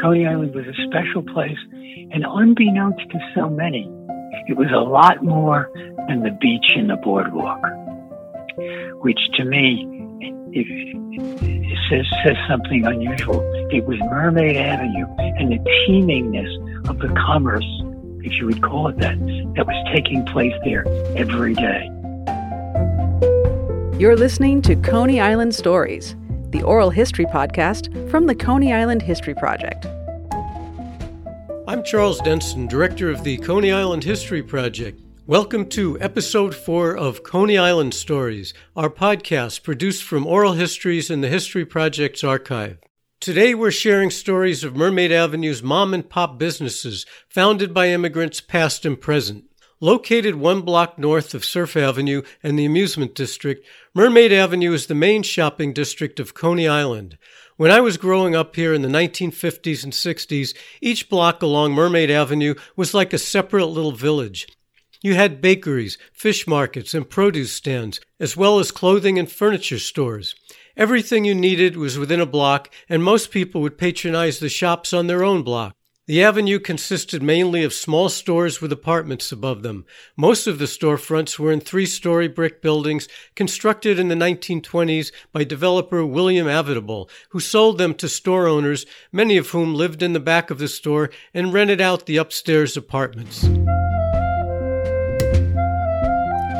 Coney Island was a special place, and unbeknownst to so many, it was a lot more than the beach and the boardwalk, which to me it, it says, says something unusual. It was Mermaid Avenue and the teemingness of the commerce, if you would call it that, that was taking place there every day. You're listening to Coney Island Stories, the oral history podcast from the Coney Island History Project. I'm Charles Denson, director of the Coney Island History Project. Welcome to episode four of Coney Island Stories, our podcast produced from Oral Histories in the History Project's archive. Today we're sharing stories of Mermaid Avenue's mom and pop businesses founded by immigrants past and present. Located one block north of Surf Avenue and the amusement district, Mermaid Avenue is the main shopping district of Coney Island. When I was growing up here in the 1950s and 60s, each block along Mermaid Avenue was like a separate little village. You had bakeries, fish markets, and produce stands, as well as clothing and furniture stores. Everything you needed was within a block, and most people would patronize the shops on their own block. The avenue consisted mainly of small stores with apartments above them. Most of the storefronts were in three story brick buildings constructed in the 1920s by developer William Avidable, who sold them to store owners, many of whom lived in the back of the store and rented out the upstairs apartments.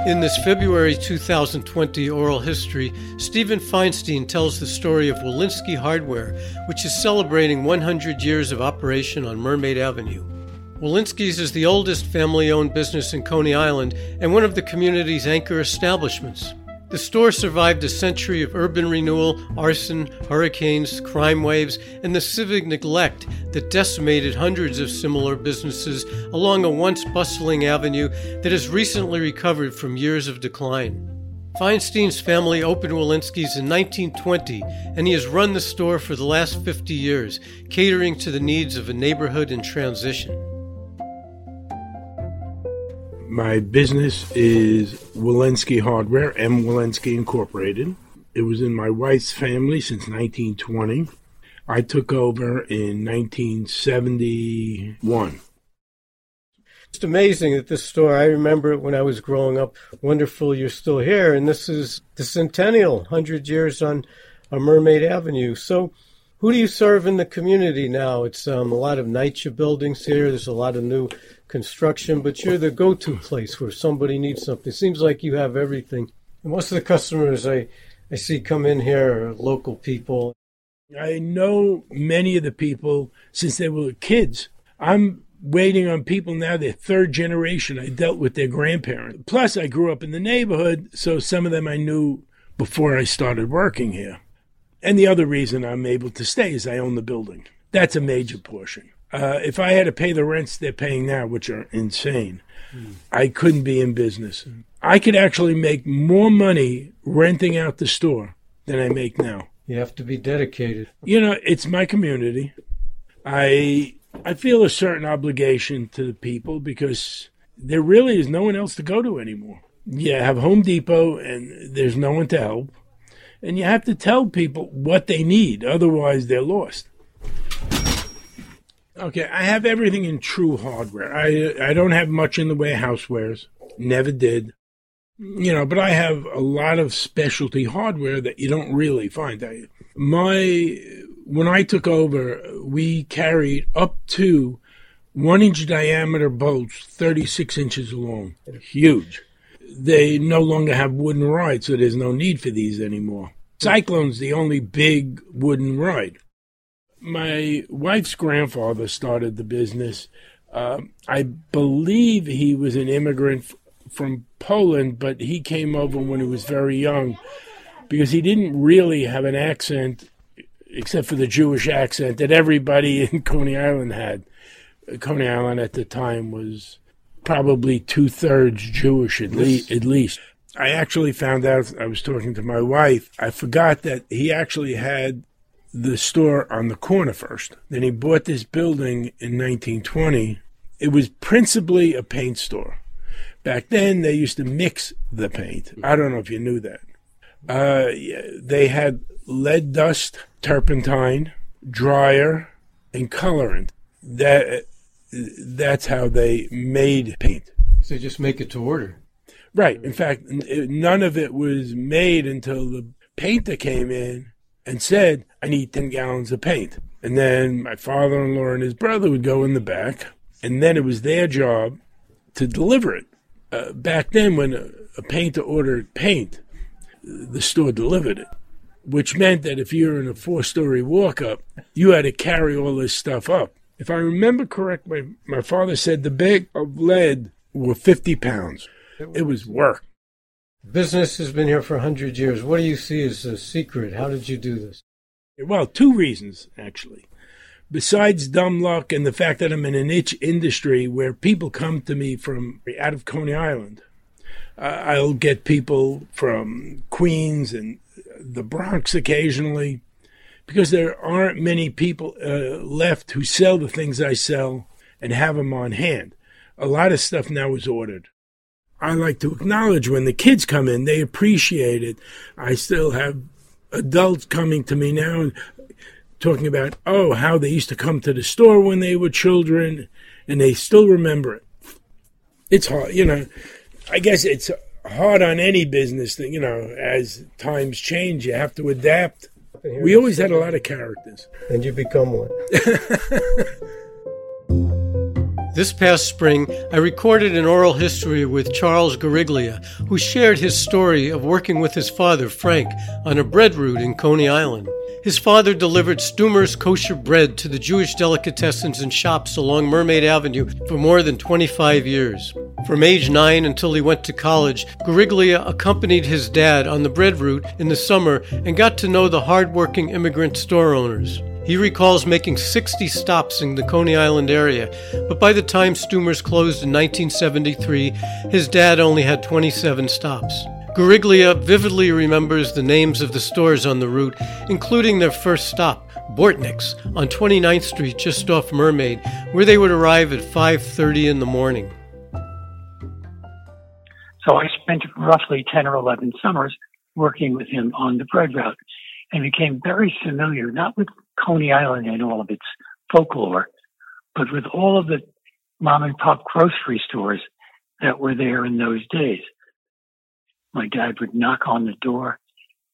In this February 2020 oral history, Stephen Feinstein tells the story of Wolinski Hardware, which is celebrating 100 years of operation on Mermaid Avenue. Wolinski's is the oldest family owned business in Coney Island and one of the community's anchor establishments. The store survived a century of urban renewal, arson, hurricanes, crime waves, and the civic neglect that decimated hundreds of similar businesses along a once bustling avenue that has recently recovered from years of decline. Feinstein's family opened Wolinski's in 1920, and he has run the store for the last 50 years, catering to the needs of a neighborhood in transition. My business is Walensky Hardware, M. Walensky Incorporated. It was in my wife's family since 1920. I took over in 1971. It's amazing that this store, I remember it when I was growing up. Wonderful you're still here. And this is the centennial, 100 years on, on Mermaid Avenue. So, who do you serve in the community now? It's um, a lot of NYCHA buildings here. There's a lot of new construction, but you're the go-to place where somebody needs something. It seems like you have everything. And most of the customers I, I see come in here are local people. I know many of the people since they were kids. I'm waiting on people now, their third generation. I dealt with their grandparents. Plus, I grew up in the neighborhood, so some of them I knew before I started working here. And the other reason I'm able to stay is I own the building. That's a major portion. Uh, if I had to pay the rents they're paying now, which are insane, mm. I couldn't be in business. I could actually make more money renting out the store than I make now. You have to be dedicated. You know, it's my community. I I feel a certain obligation to the people because there really is no one else to go to anymore. You have Home Depot and there's no one to help. And you have to tell people what they need, otherwise they're lost. Okay, I have everything in true hardware. I I don't have much in the way of housewares. Never did. You know, but I have a lot of specialty hardware that you don't really find. I, my when I took over, we carried up to one inch diameter bolts, 36 inches long. Huge. They no longer have wooden rides, so there's no need for these anymore. Cyclone's the only big wooden ride my wife's grandfather started the business. Uh, I believe he was an immigrant f- from Poland, but he came over when he was very young because he didn't really have an accent except for the Jewish accent that everybody in Coney Island had. Coney Island at the time was probably two thirds Jewish at, le- at least. I actually found out, I was talking to my wife, I forgot that he actually had the store on the corner first. Then he bought this building in 1920. It was principally a paint store. Back then, they used to mix the paint. I don't know if you knew that. Uh, they had lead dust, turpentine, dryer, and colorant. That that's how they made paint. So just make it to order. Right. In fact, none of it was made until the painter came in and said, "I need ten gallons of paint." And then my father-in-law and his brother would go in the back, and then it was their job to deliver it. Uh, back then, when a, a painter ordered paint, the store delivered it which meant that if you're in a four story walk up, you had to carry all this stuff up. If I remember correctly, my father said the bag of lead were 50 pounds. It was work. Business has been here for 100 years. What do you see as a secret? How did you do this? Well, two reasons, actually. Besides dumb luck and the fact that I'm in a niche industry where people come to me from out of Coney Island, I'll get people from Queens and the Bronx occasionally, because there aren't many people uh, left who sell the things I sell and have them on hand. A lot of stuff now is ordered. I like to acknowledge when the kids come in, they appreciate it. I still have adults coming to me now and talking about, oh, how they used to come to the store when they were children and they still remember it. It's hard, you know. I guess it's hard on any business that you know as times change you have to adapt we always had a lot of characters and you become one This past spring, I recorded an oral history with Charles Gariglia, who shared his story of working with his father, Frank, on a bread route in Coney Island. His father delivered Stuhmer's kosher bread to the Jewish delicatessens and shops along Mermaid Avenue for more than 25 years. From age 9 until he went to college, Gariglia accompanied his dad on the bread route in the summer and got to know the hardworking immigrant store owners. He recalls making 60 stops in the Coney Island area, but by the time Stuhmer's closed in 1973, his dad only had 27 stops. Gariglia vividly remembers the names of the stores on the route, including their first stop, Bortnick's, on 29th Street just off Mermaid, where they would arrive at 5:30 in the morning. So I spent roughly 10 or 11 summers working with him on the bread route and became very familiar, not with Coney Island and all of its folklore, but with all of the mom and pop grocery stores that were there in those days. My dad would knock on the door.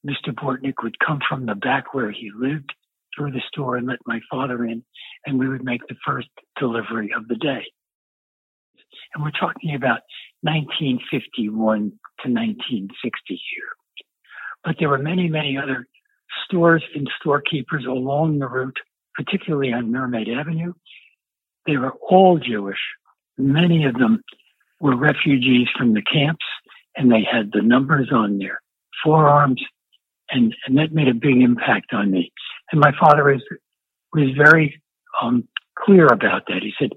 Mr. Bortnick would come from the back where he lived through the store and let my father in, and we would make the first delivery of the day. And we're talking about 1951 to 1960 here. But there were many, many other stores and storekeepers along the route, particularly on Mermaid Avenue. They were all Jewish. Many of them were refugees from the camps and they had the numbers on their forearms, and, and that made a big impact on me. And my father was was very um, clear about that. He said,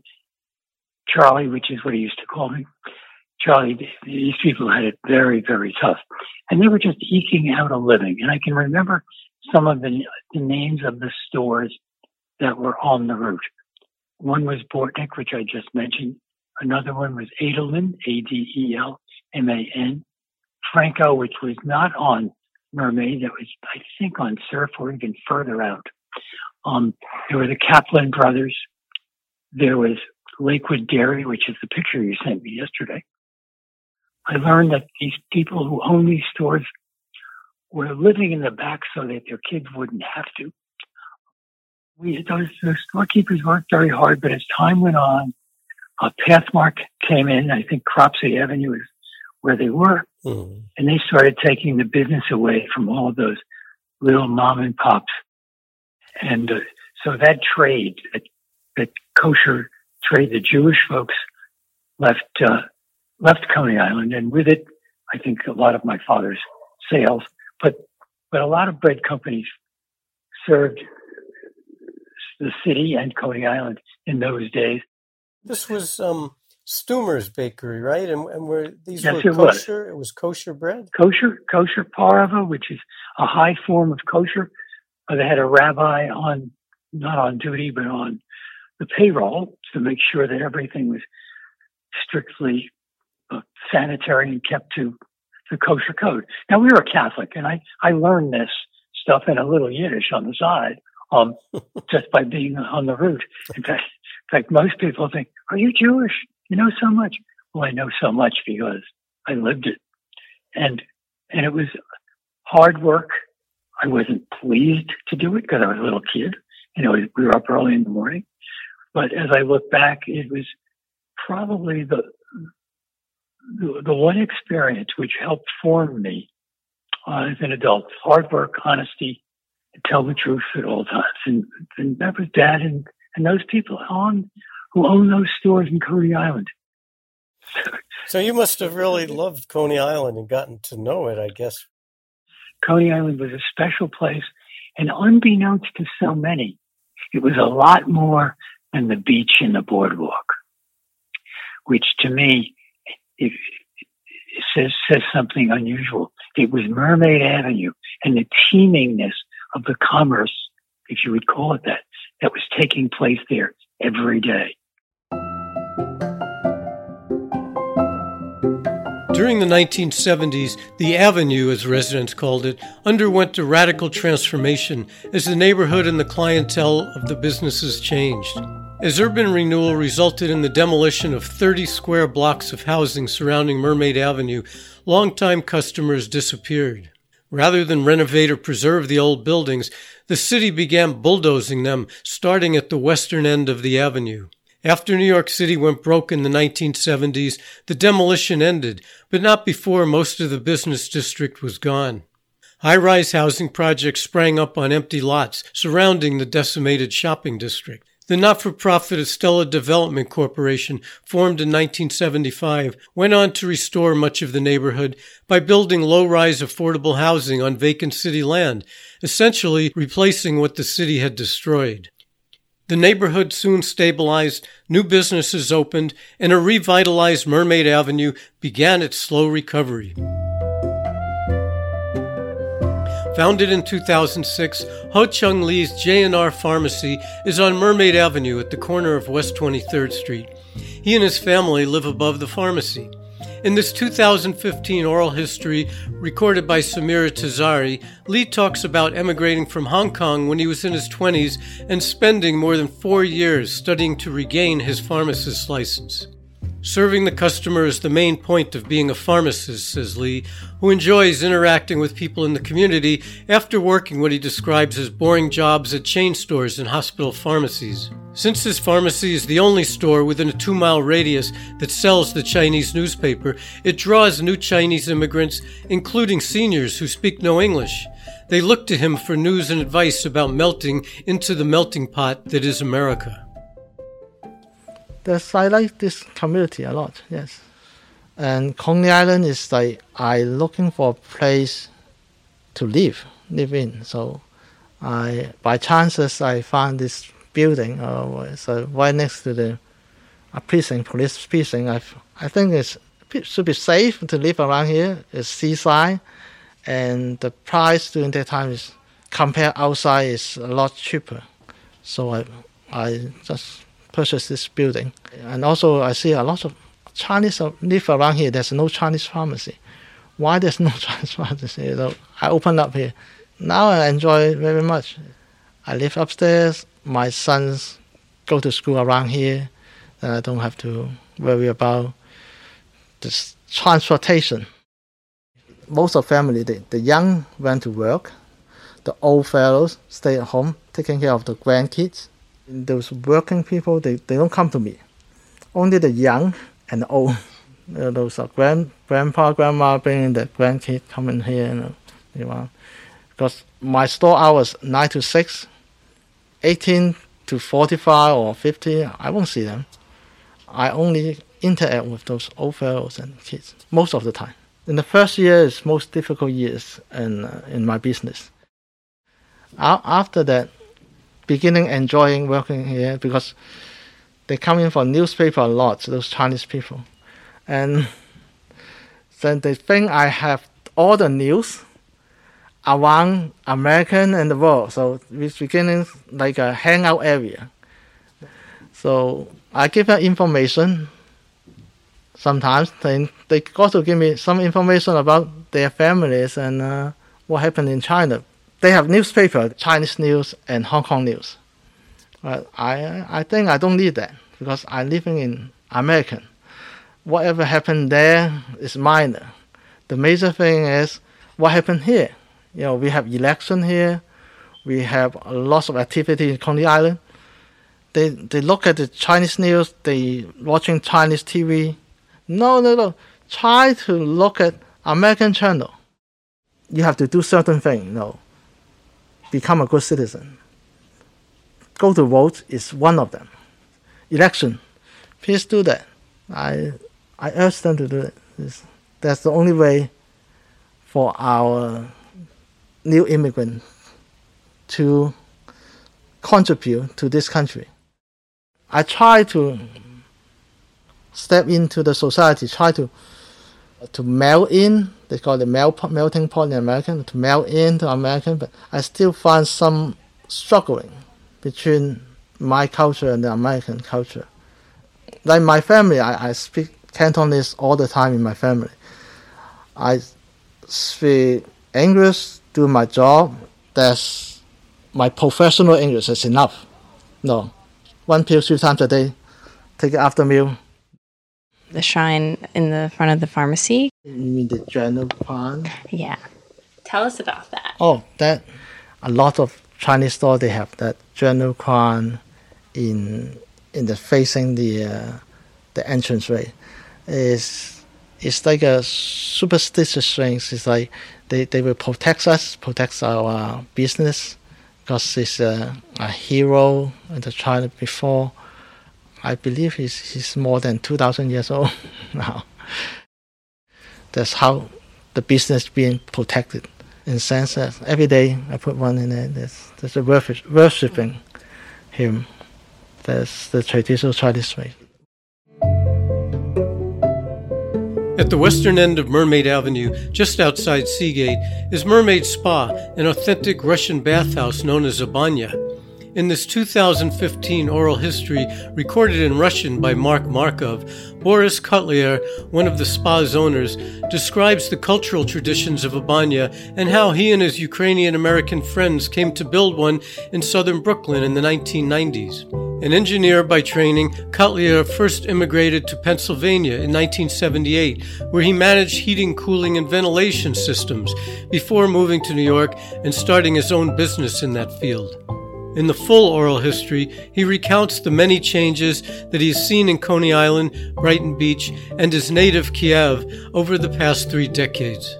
"Charlie," which is what he used to call me. Charlie, these people had it very, very tough, and they were just eking out a living. And I can remember some of the, the names of the stores that were on the route. One was Bortnick, which I just mentioned. Another one was Adelman, A-D-E-L, M-A-N. Franco, which was not on Mermaid, that was, I think, on Surf or even further out. Um, there were the Kaplan brothers. There was Lakewood Dairy, which is the picture you sent me yesterday. I learned that these people who own these stores were living in the back so that their kids wouldn't have to. We, those, those storekeepers worked very hard, but as time went on, a Pathmark came in. I think Cropsey Avenue is where they were. Mm. And they started taking the business away from all of those little mom and pops. And uh, so that trade, that, that, kosher trade, the Jewish folks left, uh, left Coney Island. And with it, I think a lot of my father's sales, but, but a lot of bread companies served the city and Coney Island in those days. This was um, Stuhmer's Bakery, right? And, and were these yes, were it kosher? Was. It was kosher bread. Kosher, kosher parava, which is a high form of kosher. Uh, they had a rabbi on, not on duty, but on the payroll to make sure that everything was strictly uh, sanitary and kept to the kosher code. Now we were Catholic, and I I learned this stuff in a little Yiddish on the side um, just by being on the route. In fact, in fact, most people think, "Are you Jewish? You know so much." Well, I know so much because I lived it, and and it was hard work. I wasn't pleased to do it because I was a little kid. You know, we were up early in the morning. But as I look back, it was probably the the, the one experience which helped form me uh, as an adult. Hard work, honesty, and tell the truth at all times. And, and that was Dad and, and those people on who own those stores in Coney Island. so you must have really loved Coney Island and gotten to know it, I guess. Coney Island was a special place, and unbeknownst to so many, it was a lot more than the beach and the boardwalk, which to me it, it says says something unusual. It was Mermaid Avenue and the teemingness of the commerce, if you would call it that, that was taking place there every day. During the 1970s, the Avenue, as residents called it, underwent a radical transformation as the neighborhood and the clientele of the businesses changed. As urban renewal resulted in the demolition of 30 square blocks of housing surrounding Mermaid Avenue, longtime customers disappeared. Rather than renovate or preserve the old buildings, the city began bulldozing them, starting at the western end of the avenue. After New York City went broke in the 1970s, the demolition ended, but not before most of the business district was gone. High rise housing projects sprang up on empty lots surrounding the decimated shopping district. The not for profit Astella Development Corporation, formed in 1975, went on to restore much of the neighborhood by building low rise affordable housing on vacant city land, essentially replacing what the city had destroyed. The neighborhood soon stabilized, new businesses opened, and a revitalized Mermaid Avenue began its slow recovery. Founded in 2006, Ho Chung Lee's J&R Pharmacy is on Mermaid Avenue at the corner of West 23rd Street. He and his family live above the pharmacy. In this 2015 oral history recorded by Samira Tazari, Lee talks about emigrating from Hong Kong when he was in his 20s and spending more than four years studying to regain his pharmacist's license. Serving the customer is the main point of being a pharmacist, says Lee, who enjoys interacting with people in the community after working what he describes as boring jobs at chain stores and hospital pharmacies. Since this pharmacy is the only store within a two mile radius that sells the Chinese newspaper, it draws new Chinese immigrants, including seniors who speak no English. They look to him for news and advice about melting into the melting pot that is America. There's, I like this community a lot, yes. And Coney Island is like I looking for a place to live, live in. So I by chances I found this building uh, so right next to the a precinct, police precinct. I I think it's it should be safe to live around here. It's seaside, and the price during that time is compared outside is a lot cheaper. So I I just purchase this building. And also, I see a lot of Chinese live around here. There's no Chinese pharmacy. Why there's no Chinese pharmacy? So I opened up here. Now I enjoy very much. I live upstairs. My sons go to school around here. And I don't have to worry about this transportation. Most of family, the, the young went to work. The old fellows stay at home taking care of the grandkids those working people, they, they don't come to me. Only the young and the old. Know, those are grand, grandpa, grandma bringing the grandkid coming here. You know, you know, because my store hours 9 to 6, 18 to 45 or 50, I won't see them. I only interact with those old fellows and kids most of the time. In the first year is most difficult years in, uh, in my business. After that, beginning enjoying working here because they come in for newspaper a lot, those Chinese people. And then they think I have all the news around American and the world. So it's beginning like a hangout area. So I give them information. Sometimes they they also give me some information about their families and uh, what happened in China they have newspaper, Chinese news and Hong Kong news. But I, I think I don't need that because I'm living in American. Whatever happened there is minor. The major thing is what happened here. You know, we have election here. We have lots of activity in Coney Island. They they look at the Chinese news. They watching Chinese TV. No, no, no. Try to look at American channel. You have to do certain thing. You know, become a good citizen. Go to vote is one of them. Election, please do that. I I urge them to do it. It's, that's the only way for our new immigrant to contribute to this country. I try to step into the society, try to to melt in. They call it melt, melting pot in American, to melt into American, but I still find some struggling between my culture and the American culture. Like my family, I, I speak Cantonese all the time in my family. I speak English, do my job. That's my professional English is enough. No, one pill three times a day. Take it after meal. The shrine in the front of the pharmacy. You mean the General Kwan? Yeah. Tell us about that. Oh, that a lot of Chinese store they have that General Kwan in in the facing the uh, the entrance way. Is it's like a superstitious thing. It's like they, they will protect us, protect our business, because he's a, a hero in the China before. I believe he's, he's more than 2,000 years old now. That's how the business being protected. In sense that every day I put one in there, there's, there's a worship, worshiping him. That's the traditional Chinese way. At the western end of Mermaid Avenue, just outside Seagate, is Mermaid Spa, an authentic Russian bathhouse known as a banya. In this 2015 oral history recorded in Russian by Mark Markov, Boris Kotlier, one of the spa's owners, describes the cultural traditions of a banya and how he and his Ukrainian American friends came to build one in southern Brooklyn in the 1990s. An engineer by training, Kotlier first immigrated to Pennsylvania in 1978, where he managed heating, cooling, and ventilation systems before moving to New York and starting his own business in that field. In the full oral history, he recounts the many changes that he has seen in Coney Island, Brighton Beach, and his native Kiev over the past three decades.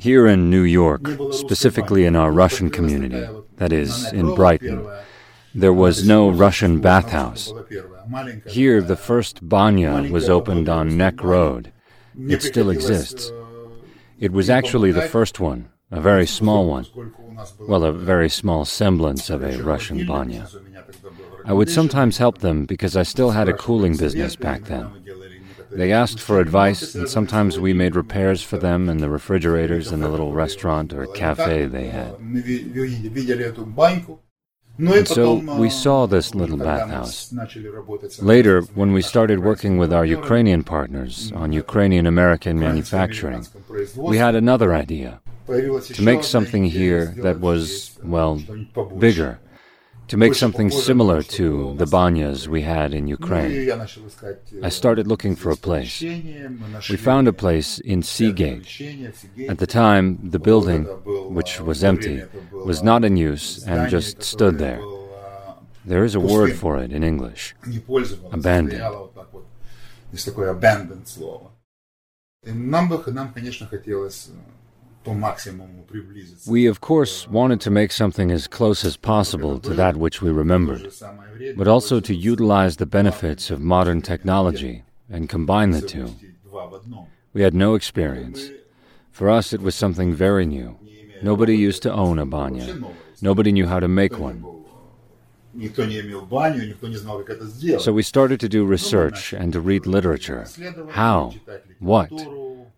Here in New York, specifically in our Russian community, that is, in Brighton, there was no Russian bathhouse. Here, the first banya was opened on Neck Road. It still exists. It was actually the first one, a very small one. Well, a very small semblance of a Russian banya. I would sometimes help them because I still had a cooling business back then. They asked for advice, and sometimes we made repairs for them in the refrigerators in the little restaurant or cafe they had. And so we saw this little bathhouse. Later, when we started working with our Ukrainian partners on Ukrainian American manufacturing, we had another idea to make something here that was, well, bigger to make something similar to the banyas we had in Ukraine. I started looking for a place. We found a place in Seagate. At the time, the building, which was empty, was not in use and just stood there. There is a word for it in English abandoned. We, of course, wanted to make something as close as possible to that which we remembered, but also to utilize the benefits of modern technology and combine the two. We had no experience. For us, it was something very new. Nobody used to own a banya. Nobody knew how to make one. So we started to do research and to read literature. How? What?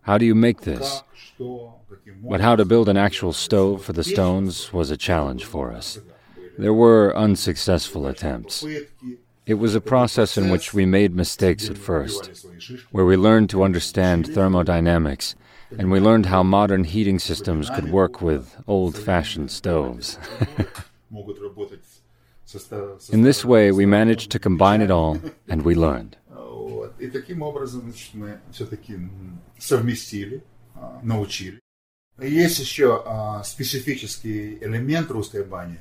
How do you make this? But how to build an actual stove for the stones was a challenge for us. There were unsuccessful attempts. It was a process in which we made mistakes at first, where we learned to understand thermodynamics, and we learned how modern heating systems could work with old fashioned stoves. in this way, we managed to combine it all, and we learned. И таким образом, значит, мы все-таки совместили, научили. Есть еще специфический элемент русской бани.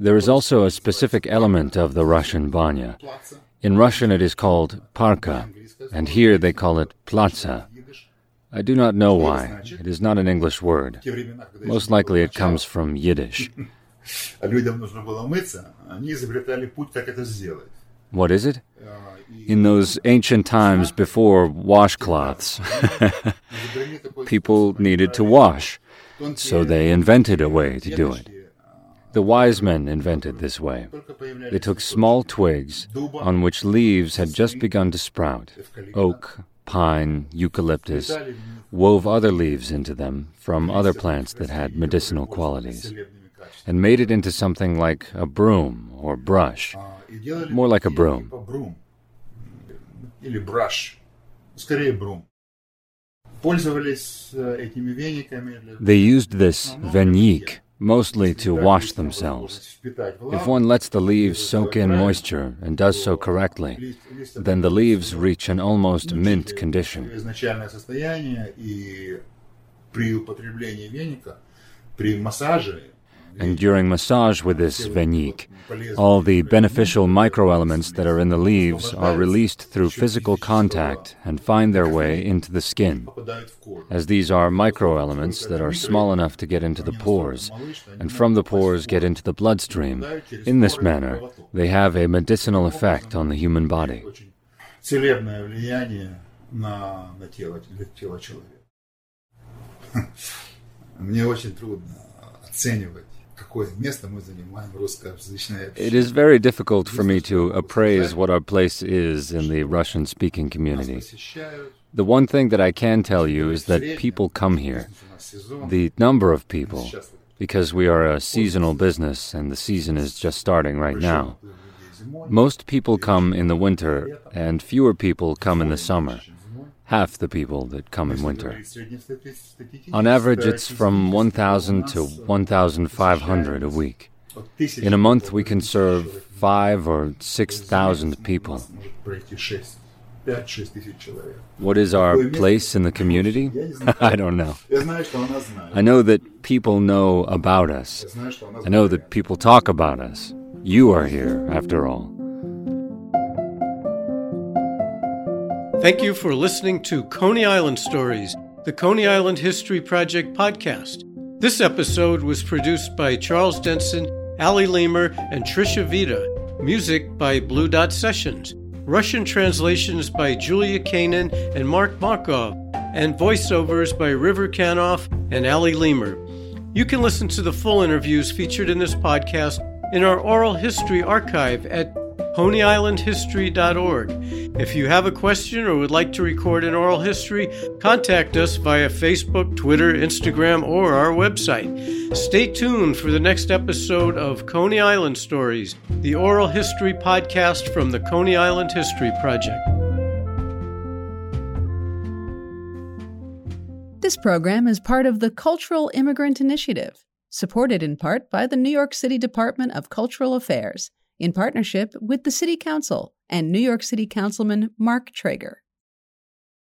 There is also a specific element of the Russian banya. In Russian, it is called parka, and here they call it platza. I do not know why. It is not an English word. Most likely it comes from Yiddish. Людям нужно было мыться, они изобретали путь, как это сделать. What is it? Uh, In those ancient times before washcloths, people needed to wash, so they invented a way to do it. The wise men invented this way. They took small twigs on which leaves had just begun to sprout oak, pine, eucalyptus, wove other leaves into them from other plants that had medicinal qualities, and made it into something like a broom or brush, more like a broom. They used this venik mostly to wash themselves. If one lets the leaves soak in moisture and does so correctly, then the leaves reach an almost mint condition. And during massage with this venik, all the beneficial microelements that are in the leaves are released through physical contact and find their way into the skin. As these are microelements that are small enough to get into the pores, and from the pores get into the bloodstream, in this manner, they have a medicinal effect on the human body. Мне очень трудно оценивать it is very difficult for me to appraise what our place is in the Russian speaking community. The one thing that I can tell you is that people come here. The number of people, because we are a seasonal business and the season is just starting right now. Most people come in the winter and fewer people come in the summer half the people that come in winter. On average, it's from 1,000 to 1,500 a week. In a month, we can serve five or 6,000 people. What is our place in the community? I don't know. I know that people know about us. I know that people talk about us. You are here, after all. Thank you for listening to Coney Island Stories, the Coney Island History Project podcast. This episode was produced by Charles Denson, Ali Lemer, and Tricia Vita. Music by Blue Dot Sessions. Russian translations by Julia Kanan and Mark Markov, and voiceovers by River Kanoff and Ali Lemer. You can listen to the full interviews featured in this podcast in our oral history archive at coneyislandhistory.org. If you have a question or would like to record an oral history, contact us via Facebook, Twitter, Instagram, or our website. Stay tuned for the next episode of Coney Island Stories, the oral history podcast from the Coney Island History Project. This program is part of the Cultural Immigrant Initiative, supported in part by the New York City Department of Cultural Affairs in partnership with the City Council and New York City Councilman Mark Treyger.